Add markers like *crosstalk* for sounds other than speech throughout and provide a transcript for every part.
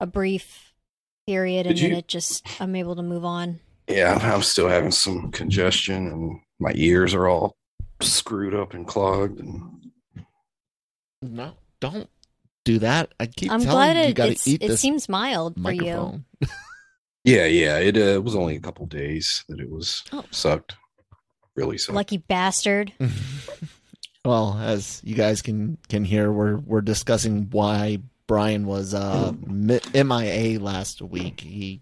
A brief period, and Did then you- it just I'm able to move on. Yeah, I'm still having some congestion and my ears are all screwed up and clogged and No, don't do that. I keep I'm telling glad you, you it gotta eat it this seems mild for you. *laughs* yeah, yeah, it uh, was only a couple days that it was Oh. sucked. Really sucked. Lucky bastard. *laughs* well, as you guys can can hear, we're we're discussing why Brian was uh MIA last week. He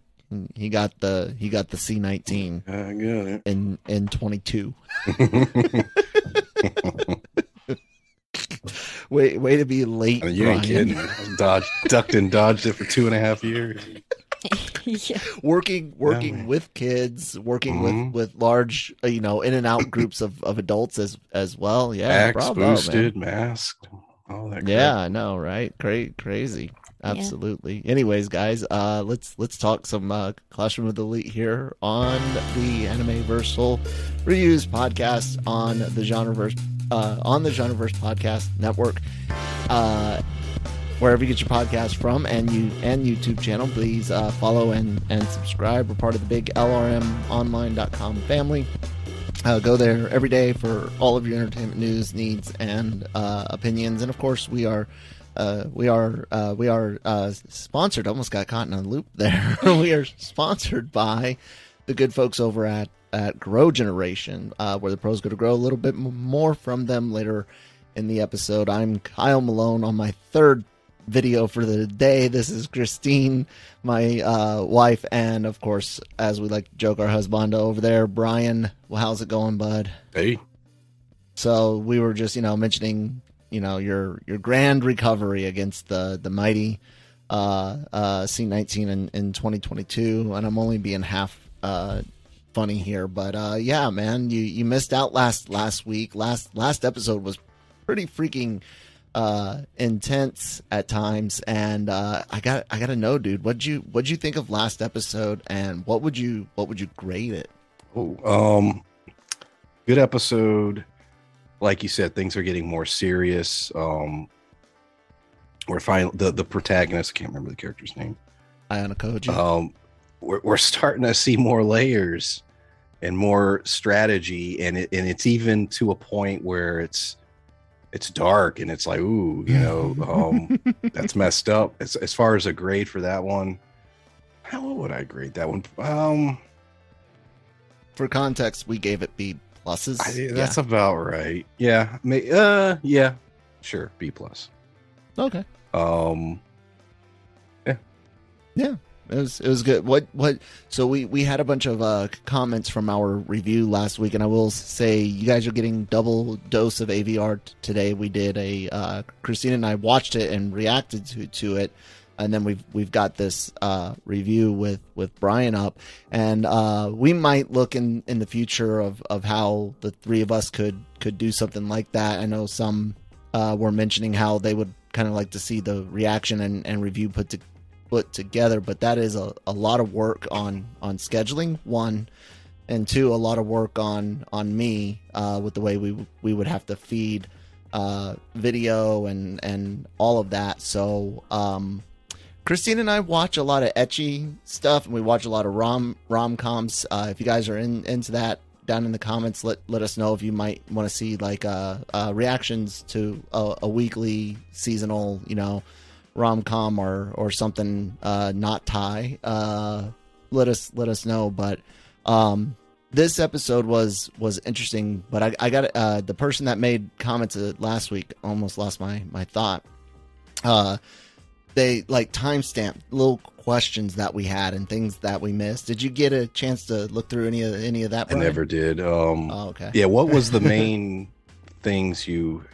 he got the he got the C nineteen I got in in twenty two. *laughs* Way way to be late, you ain't Brian. kidding. Dodged, ducked and dodged it for two and a half years. *laughs* yeah. Working working man. with kids, working Mhm. with with large uh, you know in and out groups of of adults as as well. Yeah, Axe bravo, man. boosted, masked, all that. crap. Yeah, I know, right? Great, crazy. Absolutely. Anyways, guys, uh let's let's talk some uh Classroom of the Elite here on the Anime Versal Reviews podcast on the Genreverse uh on the Genreverse podcast network. Uh wherever you get your podcast from and you and YouTube channel, please uh follow and and subscribe. We're part of the big LRMonline.com family. Uh, go there every day for all of your entertainment news, needs, and uh, opinions. And of course, we are uh, we are uh, we are uh, sponsored. Almost got caught in a loop there. *laughs* we are sponsored by the good folks over at at Grow Generation, uh, where the pros go to grow a little bit more from them later in the episode. I'm Kyle Malone on my third video for the day. This is Christine, my uh, wife, and of course, as we like to joke, our husband over there, Brian. Well, how's it going, bud? Hey, So we were just, you know, mentioning, you know, your your grand recovery against the the mighty uh, uh, C19 in, in 2022, and I'm only being half uh, funny here, but uh, yeah, man, you you missed out last last week. Last last episode was pretty freaking uh intense at times and uh i got i gotta know dude what'd you what'd you think of last episode and what would you what would you grade it Oh, um, good episode. Like you said, things are getting more serious. Um, we're finally the the protagonist. I can't remember the character's name. Ayanokoji. Um, we're we're starting to see more layers and more strategy, and it and it's even to a point where it's it's dark and it's like, ooh, you know, um, *laughs* that's messed up. As as far as a grade for that one, how would I grade that one? Um. For context, we gave it B pluses. I, that's about right. Yeah. May, uh. Yeah. Sure. B plus. okay. Um. Yeah yeah, it was it was good. What what? So we we had a bunch of uh, comments from our review last week, and I will say you guys are getting double dose of AVR t- today. We did a uh, Christina and I watched it and reacted to to it, and then we've we've got this uh, review with with Brian up, and uh, we might look in in the future of of how the three of us could could do something like that. I know some uh, were mentioning how they would kind of like to see the reaction and, and review put to, put together, but that is a, a lot of work on on scheduling one, and two a lot of work on on me uh, with the way we we would have to feed uh, video and and all of that. So um, Christine and I watch a lot of ecchi stuff, and we watch a lot of rom rom coms. Uh, if you guys are in into that, down in the comments, let let us know if you might want to see like uh, uh, reactions to a, a weekly seasonal, you know, rom com or or something uh, not Thai. Uh, let us let us know. But um, this episode was was interesting. But I, I got uh, the person that made comments last week almost lost my my thought. Uh, they like timestamp little questions that we had and things that we missed. Did you get a chance to look through any of any of that? I never did. Um. Oh, okay. Yeah. What was the *laughs* main things you?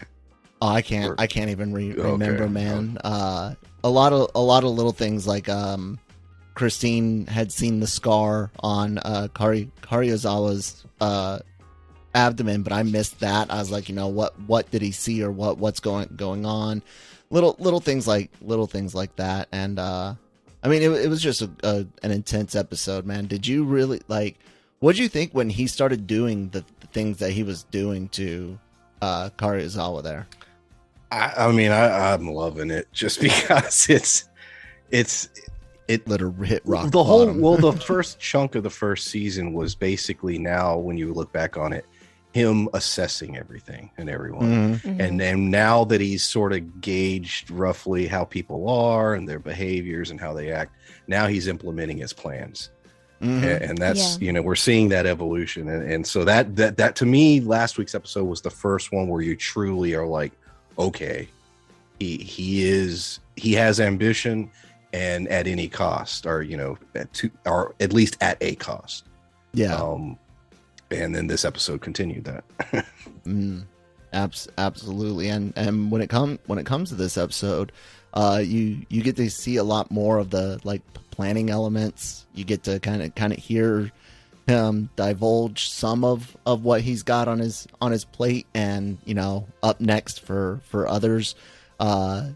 Oh, I can't. Or- I can't even re- Okay, remember, man. Uh, a lot of a lot of little things like um, Christine had seen the scar on uh, Kari Karuizawa's uh, abdomen, but I missed that. I was like, you know, what what did he see or what what's going going on? Little little things like little things like that, and uh, I mean, it, it was just a, a, an intense episode, man. Did you really like? What did you think when he started doing the, the things that he was doing to uh, Karuizawa there? I, I mean, I, I'm loving it just *laughs* because it's it's it Let her hit rock. the whole bottom. well the *laughs* first chunk of the first season was basically now when you look back on it him assessing everything and everyone Mhm. and then now that he's sort of gauged roughly how people are and their behaviors and how they act now he's implementing his plans Mhm. A- and that's Yeah. you know we're seeing that evolution and, and so that that that to me last week's episode was the first one where you truly are like okay he he is he has ambition and at any cost or you know at to, or at least at a cost Yeah. um and then this episode continued that *laughs* Mm, abs- absolutely. And and when it come when it comes to this episode, uh, you you get to see a lot more of the like planning elements. You get to kind of kind of hear him divulge some of of what he's got on his on his plate, and you know up next for for others. Uh,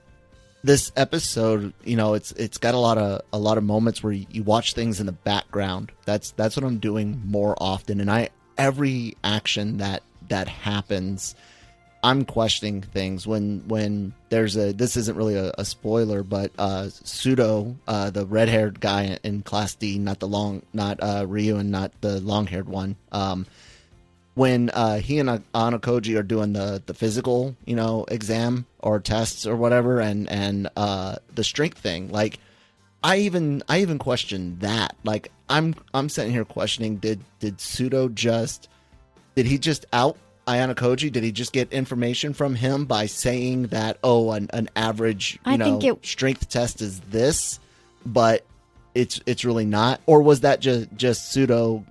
this episode, you know, it's it's got a lot of a lot of moments where you, you watch things in the background. That's that's what I'm doing more often, and I every action that that happens, I'm questioning things when when there's a this isn't really a, a spoiler, but uh, Sudo uh, the red haired guy in Class D, not the long, not uh, Ryu, and not the long haired one. Um, when uh, he and Ayanokoji are doing the the physical, you know, exam or tests or whatever, and and uh, the strength thing, like I even I even question that. Like I'm I'm sitting here questioning did did Sudo just did he just out Ayanokoji? Did he just get information from him by saying that oh an, an average you I know think it- strength test is this, but it's it's really not, or was that just just Sudo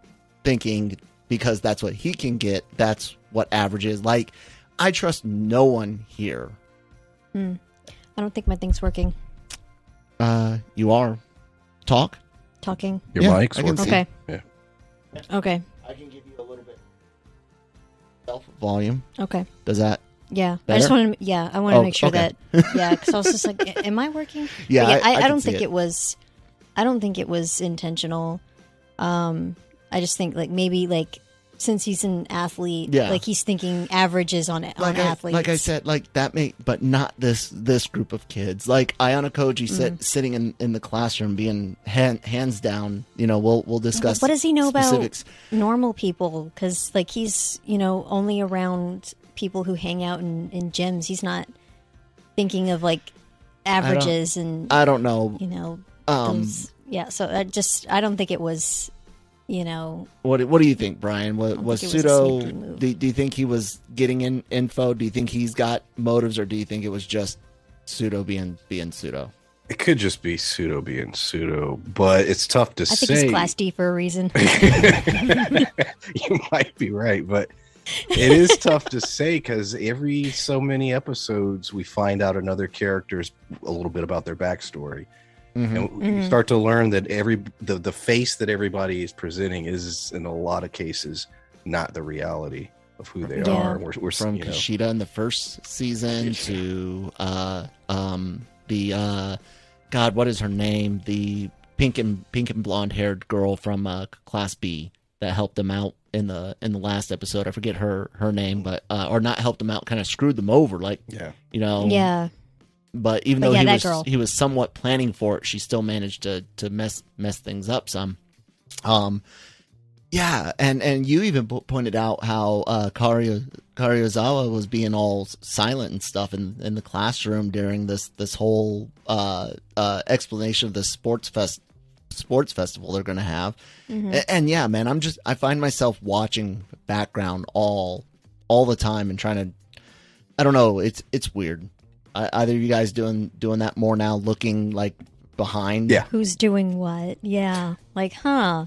thinking because that's what he can get? That's what average is. Like I trust no one here. I don't think my thing's working. Uh, you are talk. Talking. your Yeah, mic's working. Okay. Yeah. Okay. I can volume. Okay. Does that? Yeah. I just want to. Yeah. I want to Oh, make sure okay. that. Yeah. Because I was just like, am I working? *laughs* Yeah, I- I, I I, don't think it. it. was. I don't think it was intentional. Um, I just think like maybe like since he's an athlete, Yeah. like he's thinking averages on on Like I, athletes. like I said, like that may, but not this this group of kids. Like Ayanokoji sit, Mm-hmm. sitting in, in the classroom, being hand, hands down. You know, we'll we'll discuss. what does he know specifics. about normal people? Because like he's you know only around people who hang out in, in gyms. He's not thinking of like averages and I don't know. you know Um, those. Yeah. So I just I don't think it was you know What What do you think, Brian? Was, don't was think it was Sudo? Do, do you think he was getting in info? Do you think he's got motives, or do you think it was just Sudo being being Sudo? it could just be Sudo being Sudo but it's tough to I think say he's class D for a reason. *laughs* you might be right, but it is tough to say because every so many episodes we find out another character's a little bit about their backstory, Mhm. and you start to learn that every the the face that everybody is presenting is in a lot of cases not the reality of who they Yeah. are. We're, we're from you know, Kushida in the first season to uh um the uh God, what is her name? The pink and pink and blonde haired girl from uh class B that helped them out in the in the last episode. I forget her her name, but uh or not helped them out, kind of screwed them over, like yeah. you know yeah. But even But though yeah, he was girl. he was somewhat planning for it, she still managed to to mess mess things up some. Um, yeah, and and you even po- pointed out how uh, Karuizawa was being all silent and stuff in in the classroom during this this whole uh, uh, explanation of the sports fest sports festival they're going to have. A- And, yeah, man, I'm just I find myself watching background all all the time and trying to I don't know, it's it's weird. I, either you guys doing doing that more now, looking like behind. Yeah. Who's doing what? Yeah. Like, huh?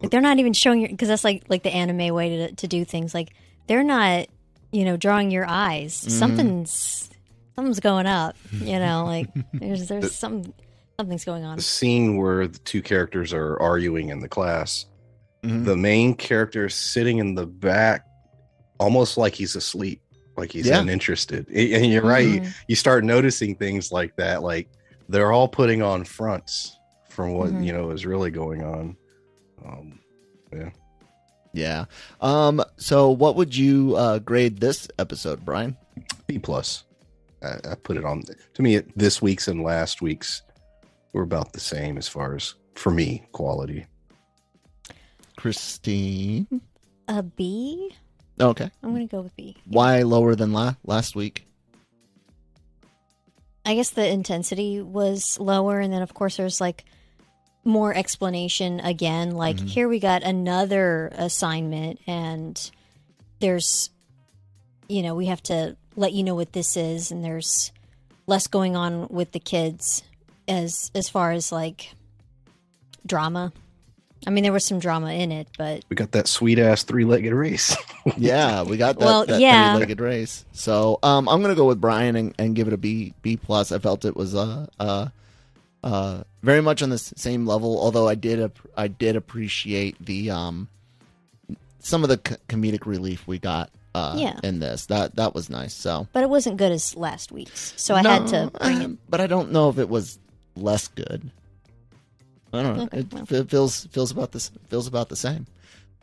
Like they're not even showing your because that's like like the anime way to to do things. Like they're not, you know, drawing your eyes. Mm-hmm. Something's something's going up. You know, like *laughs* there's there's some something's going on. The scene where the two characters are arguing in the class, Mhm. the main character is sitting in the back, almost like he's asleep, like he's Yeah. uninterested. And you're right. Mhm. You start noticing things like that. Like they're all putting on fronts from what Mhm. you know is really going on. Um, yeah Yeah. Um. So, what would you uh, grade this episode, Brian? B plus. I, I put it on. To me, it, this week's and last week's were about the same as far as for me quality. Christine. A B. Okay. I'm gonna go with B. Why lower than la- last week? I guess the intensity was lower, and then of course there's like more explanation again. Like Mhm. here we got another assignment, and there's, you know, we have to let you know what this is, and there's less going on with the kids as as far as like drama. I mean, there was some drama in it, but We got that sweet ass three legged race. *laughs* Yeah, we got that, Well, that yeah. three-legged race. So, um, I'm gonna go with Brian and, and give it a B B plus. I felt it was uh uh uh very much on the same level. Although I did ap- I did appreciate the um some of the c- comedic relief we got uh Yeah. in this. That that was nice. So but it wasn't good as last week's, so I had to bring I- it. but I don't know if it was less good. I don't know. Okay, it well. fe- feels feels about this feels about the same.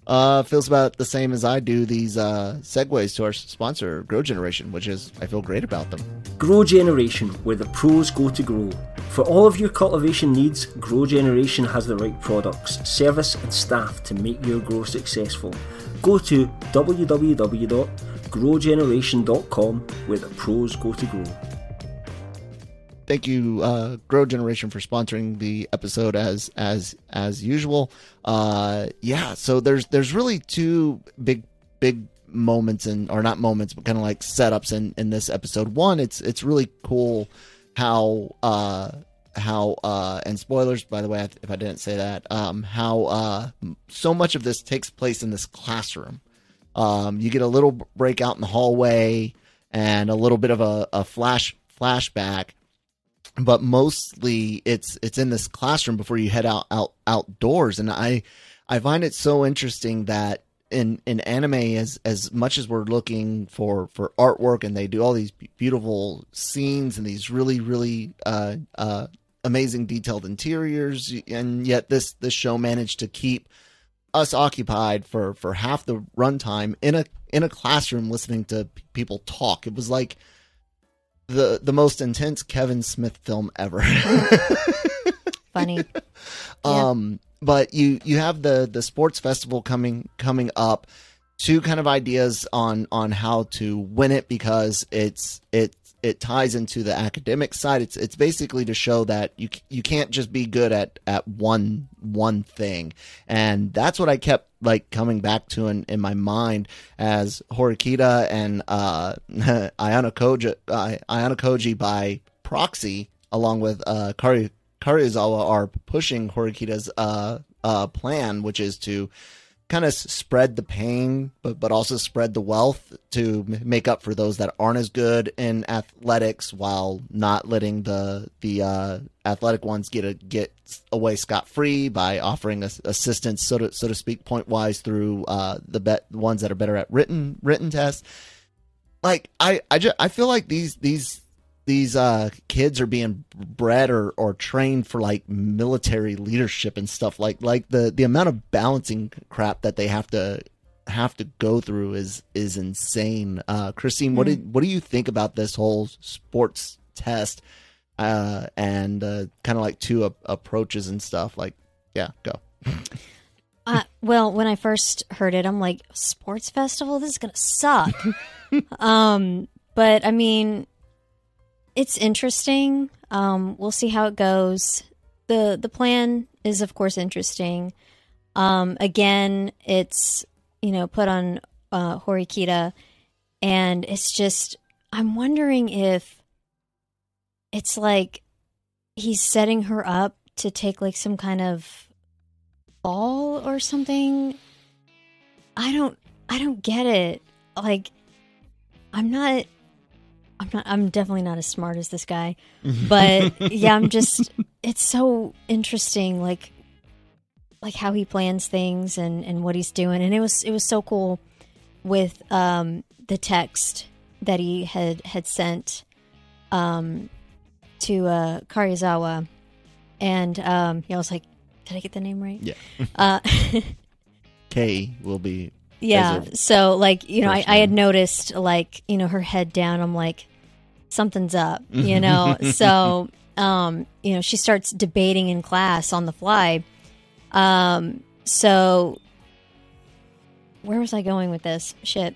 Uh, feels about the same as I do these uh, segues to our sponsor, Grow Generation, which is I feel great about them. Grow Generation, where the pros go to grow. For all of your cultivation needs, Grow Generation has the right products, service, and staff to make your grow successful. Go to www.growgeneration.com, where the pros go to grow. Thank you, uh, Grow Generation, for sponsoring the episode as as as usual. Uh, yeah, so there's there's really two big big moments and or not moments, but kind of like setups in in this episode. One, it's it's really cool how uh how uh and spoilers by the way if I didn't say that um how uh so much of this takes place in this classroom. Um, you get a little break out in the hallway and a little bit of a, a flash flashback but mostly it's it's in this classroom before you head out out outdoors. And i i find it so interesting that in in anime as as much as we're looking for for artwork and they do all these beautiful scenes and these really really uh uh amazing detailed interiors and yet this this show managed to keep us occupied for for half the runtime in a in a classroom listening to people talk. It was like the the most intense Kevin Smith film ever. *laughs* Funny. *laughs* um but you you have the the sports festival coming coming up two kind of ideas on on how to win it because it's it it ties into the academic side. It's it's basically to show that you you can't just be good at at one one thing. And that's what I kept like coming back to in, in my mind as Horikita and uh *laughs* Ayanokoji uh, by proxy along with uh Kari are pushing Horikita's uh, uh, plan, which is to kind of spread the pain, but but also spread the wealth to make up for those that aren't as good in athletics, while not letting the the uh, athletic ones get a, get away scot free by offering us assistance, so to so to speak, point wise through uh, the bet ones that are better at written written tests. Like I I just I feel like these these these uh kids are being bred or or trained for like military leadership and stuff. Like like the the amount of balancing crap that they have to have to go through is is insane. Uh christine what did what do you think about this whole sports test uh and uh kind of like two a- approaches and stuff? Like yeah go. *laughs* Uh, well, when I first heard it, I'm like, sports festival? This is gonna suck. *laughs* um, but I mean, it's interesting. Um, we'll see how it goes. the The plan is, of course, interesting. Um, again, it's you know put on uh, Horikita, and it's just I'm wondering if it's like he's setting her up to take like some kind of ball or something. I don't I don't get it. Like I'm not I'm not. I'm definitely not as smart as this guy, but *laughs* yeah, I'm just. It's so interesting, like, like how he plans things and and what he's doing, and it was it was so cool with um the text that he had had sent um to uh Karuizawa, and um yeah, I was like, did I get the name right? Yeah. Uh, *laughs* *laughs* K will be yeah. So like, you know, I, I had noticed like, you know, her head down. I'm like, something's up, *laughs* you know? so, um, you know, she starts debating in class on the fly. Um, so where was I going with this? Shit.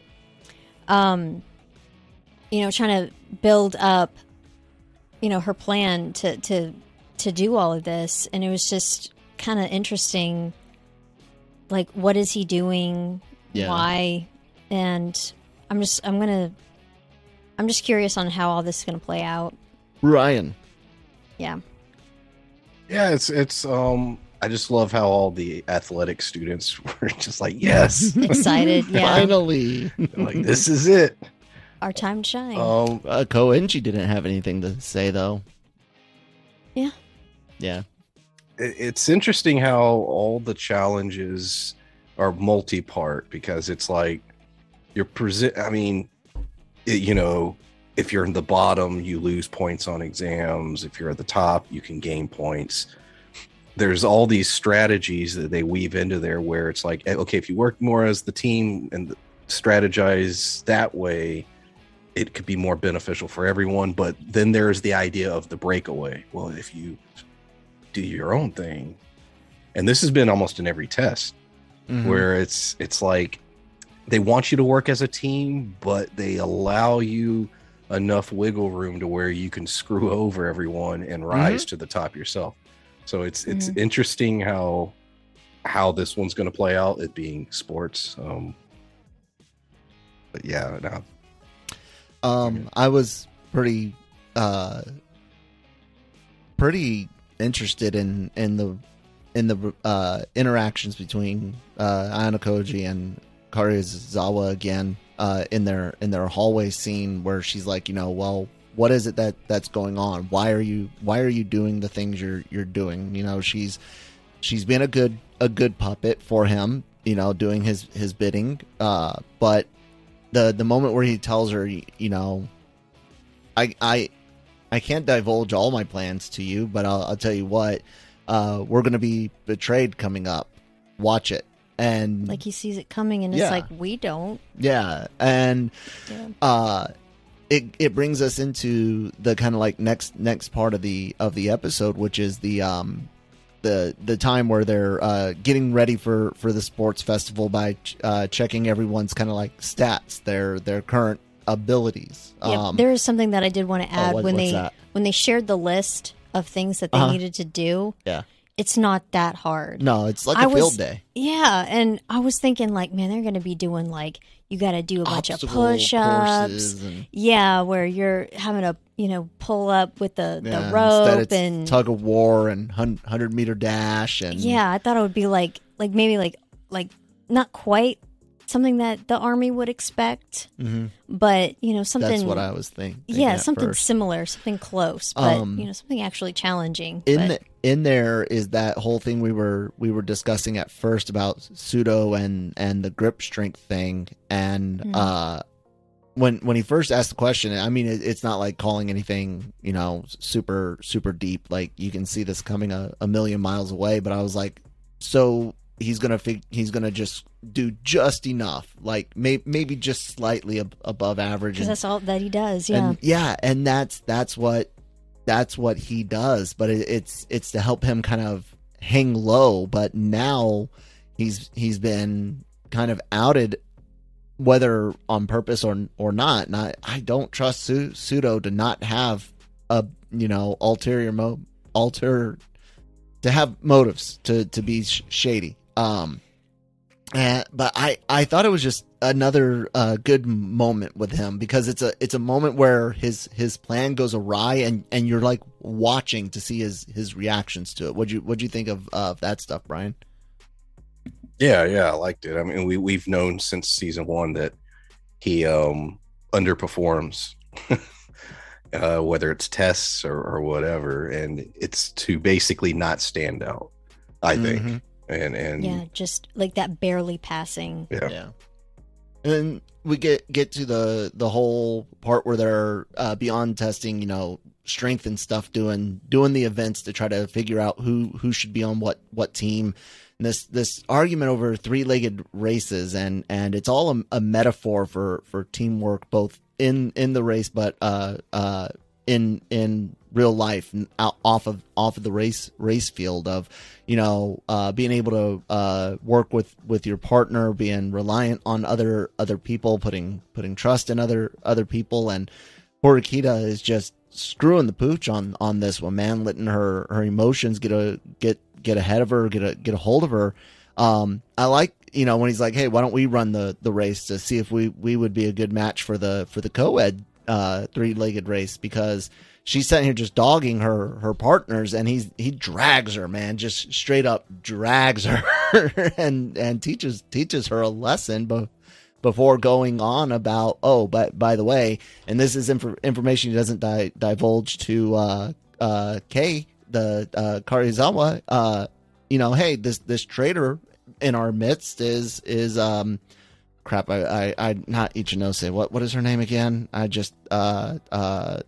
Um, you know, trying to build up, you know, her plan to, to, to do all of this. And it was just kind of interesting. Like, what is he doing? Yeah. Why? And I'm just, I'm going to, I'm just curious on how all this is going to play out. Brian. Yeah. Yeah, it's it's um I just love how all the athletic students *laughs* were just like, yes, *laughs* Excited. Yeah. Finally. like this is it. Our time to shine. Um, Uh, Koenji didn't have anything to say though. Yeah. Yeah. it- it's interesting how all the challenges are multi-part because it's like you're present. I mean, it, you know, if you're in the bottom, you lose points on exams. If you're at the top, you can gain points. There's all these strategies that they weave into there where it's like, eh, okay, if you work more as the team and strategize that way, it could be more beneficial for everyone. But then there's the idea of the breakaway. Well, if you do your own thing, and this has been almost in every test Mhm. where it's it's like they want you to work as a team, but they allow you enough wiggle room to where you can screw *laughs* over everyone and rise to the top yourself. So it's it's interesting how how this one's going to play out. It being sports, um, but yeah, no, Um, I was pretty, uh, pretty interested in in the in the uh, interactions between uh, Ayanokoji and Karuizawa again uh, in their in their hallway scene where she's like, you know, well, what is it that that's going on? Why are you why are you doing the things you're you're doing? You know, she's she's been a good a good puppet for him, you know, doing his his bidding. Uh, but the the moment where he tells her, you, you know, I I I can't divulge all my plans to you, but I'll, I'll tell you what, uh, we're gonna be betrayed coming up. Watch it, and like he sees it coming and it's like, we don't. yeah, and Yeah. uh it it brings us into the kind of like next next part of the of the episode which is the um the the time where they're uh getting ready for for the sports festival by uh checking everyone's kind of like stats their their current abilities Yeah, um there is something that I did want to add what- when they that? when they shared the list of things that they Uh-huh. needed to do. yeah It's not that hard. no it's like a I field was- day Yeah, and I was thinking like, man, they're going to be doing like you got to do a bunch of push-ups. and- Yeah, where you're having to you know pull up with the yeah, the rope and tug of war and 100 meter dash and yeah, I thought it would be like like maybe like like not quite something that the army would expect, Mhm. but you know something. that's what i was thinking yeah, something first. similar, something close, but Um, you know something actually challenging. in the, in there is that whole thing we were we were discussing at first about Sudo and and the grip strength thing and Mhm. uh when when he first asked the question i mean it, it's not like calling anything you know super super deep like you can see this coming a, a million miles away but i was like so he's gonna fig- he's gonna just do just enough like may- maybe just slightly ab- above average because that's all that he does. Yeah, and yeah and that's that's what that's what he does but it, it's it's to help him kind of hang low but now he's he's been kind of outed whether on purpose or or not and i, I don't trust Su- Sudo to not have a you know ulterior mo alter to have motives to to be sh- shady um uh, but I, I thought it was just another uh, good moment with him because it's a it's a moment where his his plan goes awry and, and you're like watching to see his his reactions to it. What'd you what'd you think of of that stuff, Brian? Yeah, yeah, I liked it. I mean, we we've known since season one that he um underperforms. *laughs* uh, whether it's tests or, or whatever, and it's to basically not stand out. I think, Mhm. And and Yeah, just like that barely passing. yeah. Yeah. And then we get get to the the whole part where they're uh, beyond testing, you know, strength and stuff, doing doing the events to try to figure out who who should be on what what team. And this this argument over three legged races, and and it's all a, a metaphor for for teamwork, both in in the race, but uh uh in in real life out off of off of the race race field of you know uh being able to uh work with with your partner being reliant on other other people putting putting trust in other other people. And Horikita is just screwing the pooch on on this one man letting her her emotions get a get get ahead of her get a get a hold of her. Um i like you know when he's like hey why don't we run the the race to see if we we would be a good match for the for the co-ed uh three-legged race because she's sitting here just dogging her her partners and he's he drags her man just straight up drags her *laughs* and and teaches teaches her a lesson but before going on about oh but by the way and this is inf- information he doesn't di- divulge to uh uh Kay the uh Karuizawa uh you know hey this this traitor in our midst is is um crap I I, I not Ichinose what what is her name again I just uh uh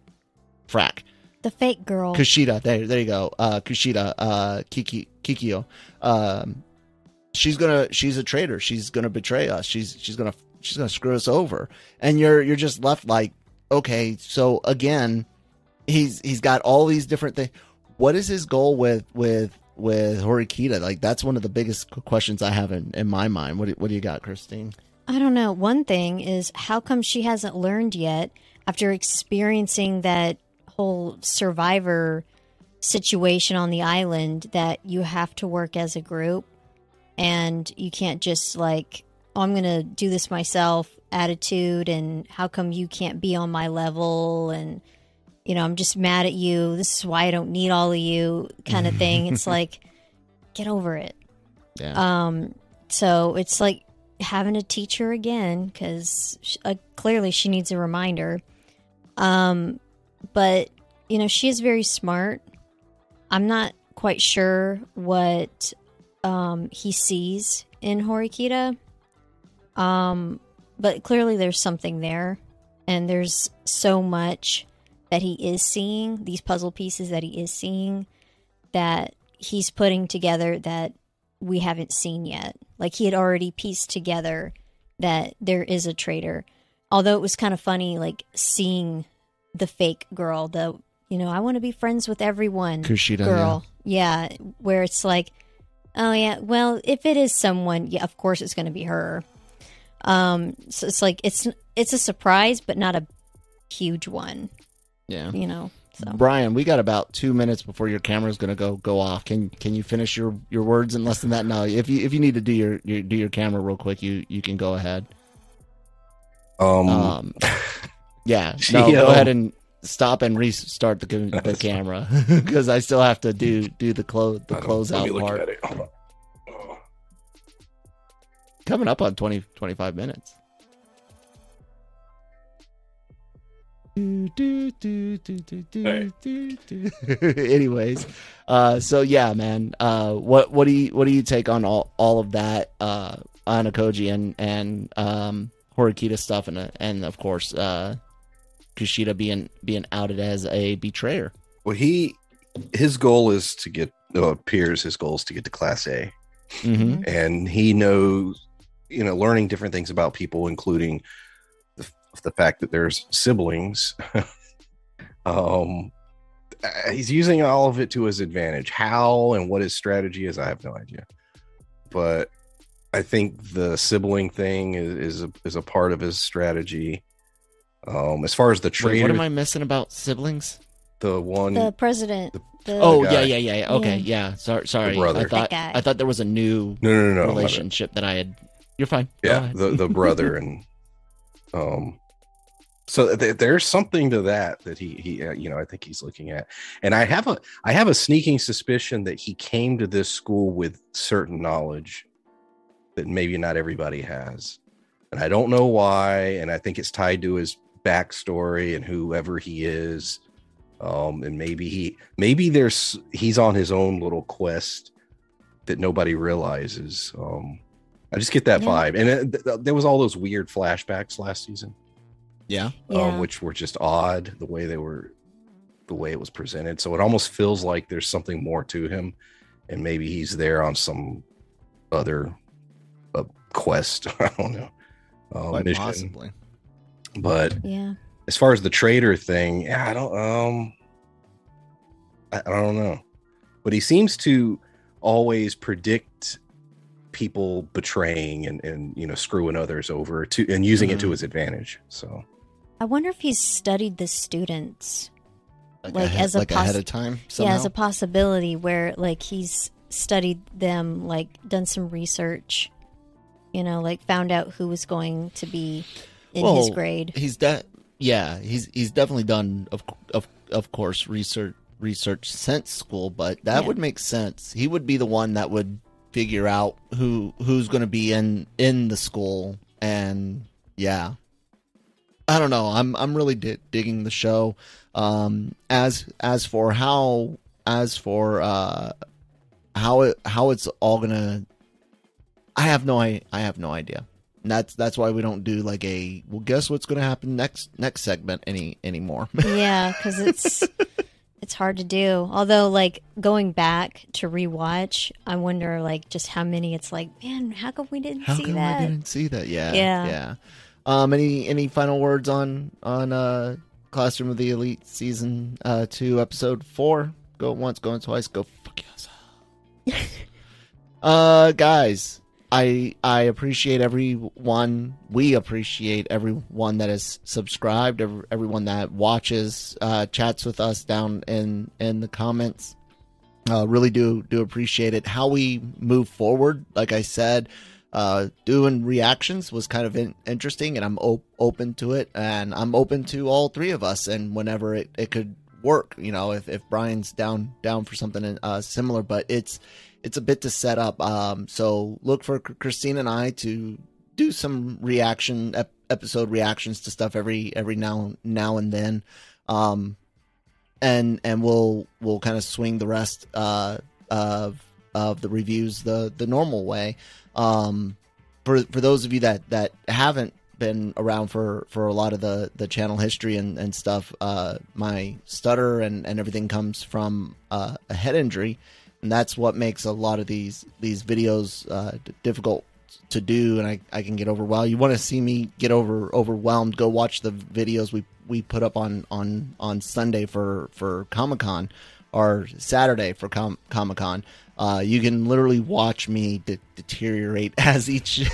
frack The fake girl. Kushida. There, there you go. Uh, Kushida. Uh, Kiki, Kikyo. Um, she's gonna. She's a traitor. She's gonna betray us. She's she's gonna she's gonna screw us over. And you're you're just left like, okay. So again, he's he's got all these different things. What is his goal with with with Horikita? Like that's one of the biggest questions I have in, in my mind. What do, what do you got, Christine? I don't know. One thing is how come she hasn't learned yet after experiencing that whole survivor situation on the island that you have to work as a group and you can't just like, oh, I'm going to do this myself attitude and how come you can't be on my level and you know, I'm just mad at you. This is why I don't need all of you kind of thing. It's *laughs* like get over it. Yeah. Um, so it's like having to teach her again because uh, clearly she needs a reminder. Um, but you know she is very smart. I'm not quite sure what um, he sees in Horikita. Um, but clearly there's something there, and there's so much that he is seeing. These puzzle pieces that he is seeing that he's putting together that we haven't seen yet. Like he had already pieced together that there is a traitor. Although it was kind of funny, like seeing the fake girl, the you know, I want to be friends with everyone Kushida, girl. Yeah. where it's like, oh yeah, well, if it is someone, yeah, of course it's going to be her. Um, so it's like it's it's a surprise, but not a huge one, Yeah. you know. So Brian, we got about two minutes before your camera is going to go go off. Can can you finish your, your words in less than that? No, if you if you need to do your, your do your camera real quick, you you can go ahead. Um, Um, *laughs* yeah, She, no, go ahead and stop and restart the *laughs* the camera *laughs* because I still have to do do the close the I don't- let me closeout part. at it. Oh. Coming up on 20, 25 minutes. Do, do, do, do, do, do, do, do. Anyways, uh, so yeah, man. Uh, what what do you what do you take on all all of that uh, Ayanokoji and and um, Horikita stuff and uh, and of course uh, Kushida being being outed as a betrayer. Well, he his goal is to get. Well, appears his goal is to get to Class A. Mm-hmm. and he knows you know learning different things about people including the, the fact that there's siblings *laughs* um uh, he's using all of it to his advantage how and what his strategy is i have no idea but i think the sibling thing is is a, is a part of his strategy um as far as the Wait, what am I missing about siblings? the one the president, the, Oh guy. yeah, yeah, yeah, yeah. Okay, Yeah. yeah. Sorry, sorry. brother. I thought guy. I thought there was a new no no no no relationship that I had. You're fine. Yeah the the brother *laughs* and um so th- there's something to that that he he uh, you know i think he's looking at and i have a i have a sneaking suspicion that he came to this school with certain knowledge that maybe not everybody has and i don't know why and i think it's tied to his backstory and whoever he is. Um, and maybe he maybe there's he's on his own little quest that nobody realizes. Um, I just get that Yeah. vibe, and it, th- there was all those weird flashbacks last season, Yeah. Yeah. um, which were just odd the way they were, the way it was presented. So it almost feels like there's something more to him, and maybe he's there on some other uh, quest. *laughs* I don't know. Uh, Quite mission. possibly. But Yeah. as far as the trader thing, yeah, I don't um I, I don't know. But he seems to always predict people betraying and, and you know screwing others over to and using it to Mhm. his advantage. So I wonder if he's studied the students. Like, Like, ahead, as a like ahead of time. Somehow. Yeah, as a possibility where like he's studied them, like done some research, you know, like found out who was going to be in his grade. He's de- yeah, he's he's definitely done of of of course research research since school, but that Yeah. would make sense. He would be the one that would figure out who who's going to be in in the school and yeah. I don't know. I'm I'm really di- digging the show. Um as as for how as for uh how it how it's all going to I have no I, I have no idea. And that's that's why we don't do like a well guess what's going to happen next next segment any anymore. *laughs* yeah, because it's it's hard to do. Although, like going back to rewatch, I wonder like just how many. It's like, man, how come we didn't How see come that? I didn't see that? Yeah. Yeah. Yeah. Um any any final words on on uh Classroom of the Elite season uh 2 episode 4? Go once, going twice, go fuck yourself. *laughs* uh guys, I I appreciate everyone. We appreciate everyone that is subscribed, every, everyone that watches, uh, chats with us down in in the comments. Uh, really do do appreciate it. How we move forward, like I said, uh, doing reactions was kind of in, interesting, and I'm op- open to it, and I'm open to all three of us, and whenever it, it could work, you know, if, if Brian's down down for something uh, similar, but it's it's a bit to set up. Um, so look for Chr- Christine and I to do some reaction ep- episode reactions to stuff every every now now and then. Um, and and we'll we'll kind of swing the rest uh, of of the reviews the the normal way. Um, for for those of you that that haven't been around for for a lot of the the channel history and and stuff, uh, my stutter and and everything comes from uh, a head injury, and that's what makes a lot of these these videos uh, difficult to do and I, I can get overwhelmed. You want to see me get over overwhelmed, go watch the videos we we put up on on on Sunday for for Comic-Con or Saturday for Com- Comic-Con. Uh, you can literally watch me de- deteriorate *laughs* as each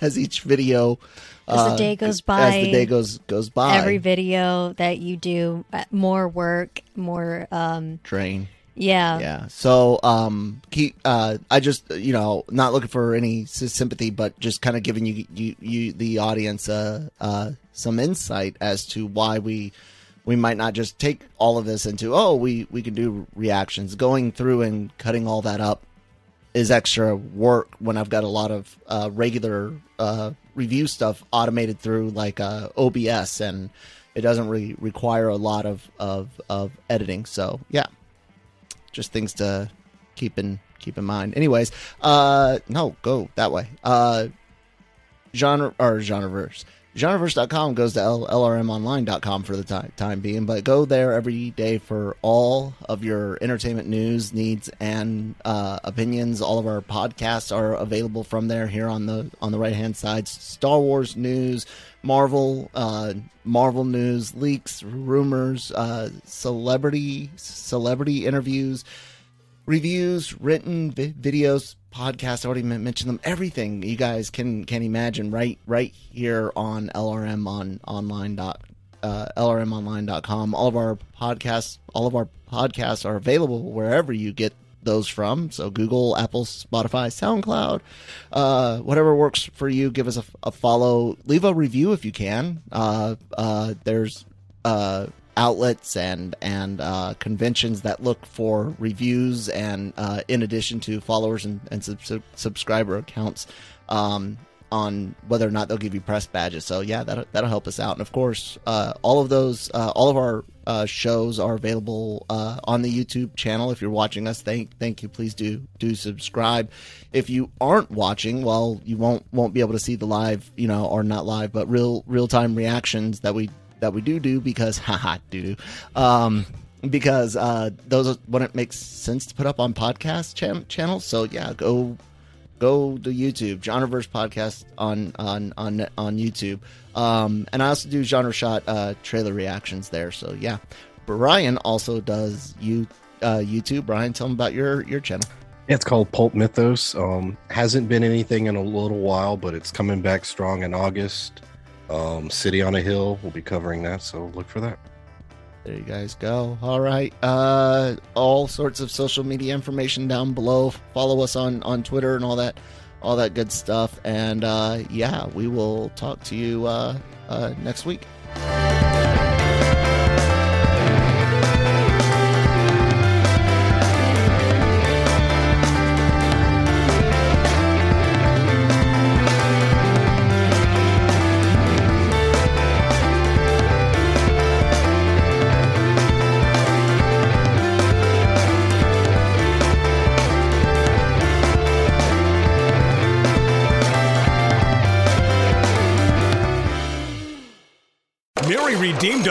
as each video As the uh, day goes by. as the day goes goes by. Every video that you do, uh, more work, more. um train. Yeah, yeah so um keep uh i just you know not looking for any sympathy but just kind of giving you you, you the audience uh uh some insight as to why we we might not just take all of this into oh we we can do reactions going through and cutting all that up is extra work when i've got a lot of uh regular uh review stuff automated through like uh obs and it doesn't really require a lot of of of editing so yeah just things to keep in keep in mind. Anyways, uh no, go that way. Uh genre or genreverse. Genreverse.com goes to L- lrmonline.com for the time, time being, but go there every day for all of your entertainment news, needs, and uh, opinions. All of our podcasts are available from there. Here on the on the right hand side, Star Wars news, Marvel, uh, Marvel news, leaks, rumors, uh, celebrity celebrity interviews, reviews, written vi- videos, podcasts. I already mentioned them. Everything you guys can can imagine right right here on LRM on online dot uh, lrmonline.com. All of our podcasts, all of our podcasts are available wherever you get those from. So Google, Apple, Spotify, SoundCloud, uh, whatever works for you. Give us a, a follow. Leave a review if you can. Uh, uh, there's uh, outlets and and uh, conventions that look for reviews and uh, in addition to followers and, and sub- sub- subscriber accounts. Um, on whether or not they'll give you press badges. So yeah, that'll that'll help us out. And of course, uh, all of those, uh, all of our uh, shows are available uh, on the YouTube channel. If you're watching us, thank thank you. Please do do subscribe. If you aren't watching, well, you won't won't be able to see the live, you know, or not live, but real real time reactions that we that we do do because *laughs* haha do do. Um, because uh, those it makes sense to put up on podcast chan- channels. So yeah, go go to YouTube, Genreverse podcast on on on on YouTube. Um, and I also do genre shot uh, trailer reactions there. So yeah, Brian also does you uh, YouTube. Brian, tell them about your your channel. It's called Pulp Mythos. Um, hasn't been anything in a little while, but it's coming back strong in August. Um, City on a Hill, we'll be covering that, so look for that. There you guys go. All right. Uh, all sorts of social media information down below. Follow us on on Twitter and all that, all that good stuff. And uh, yeah, we will talk to you uh, uh, next week.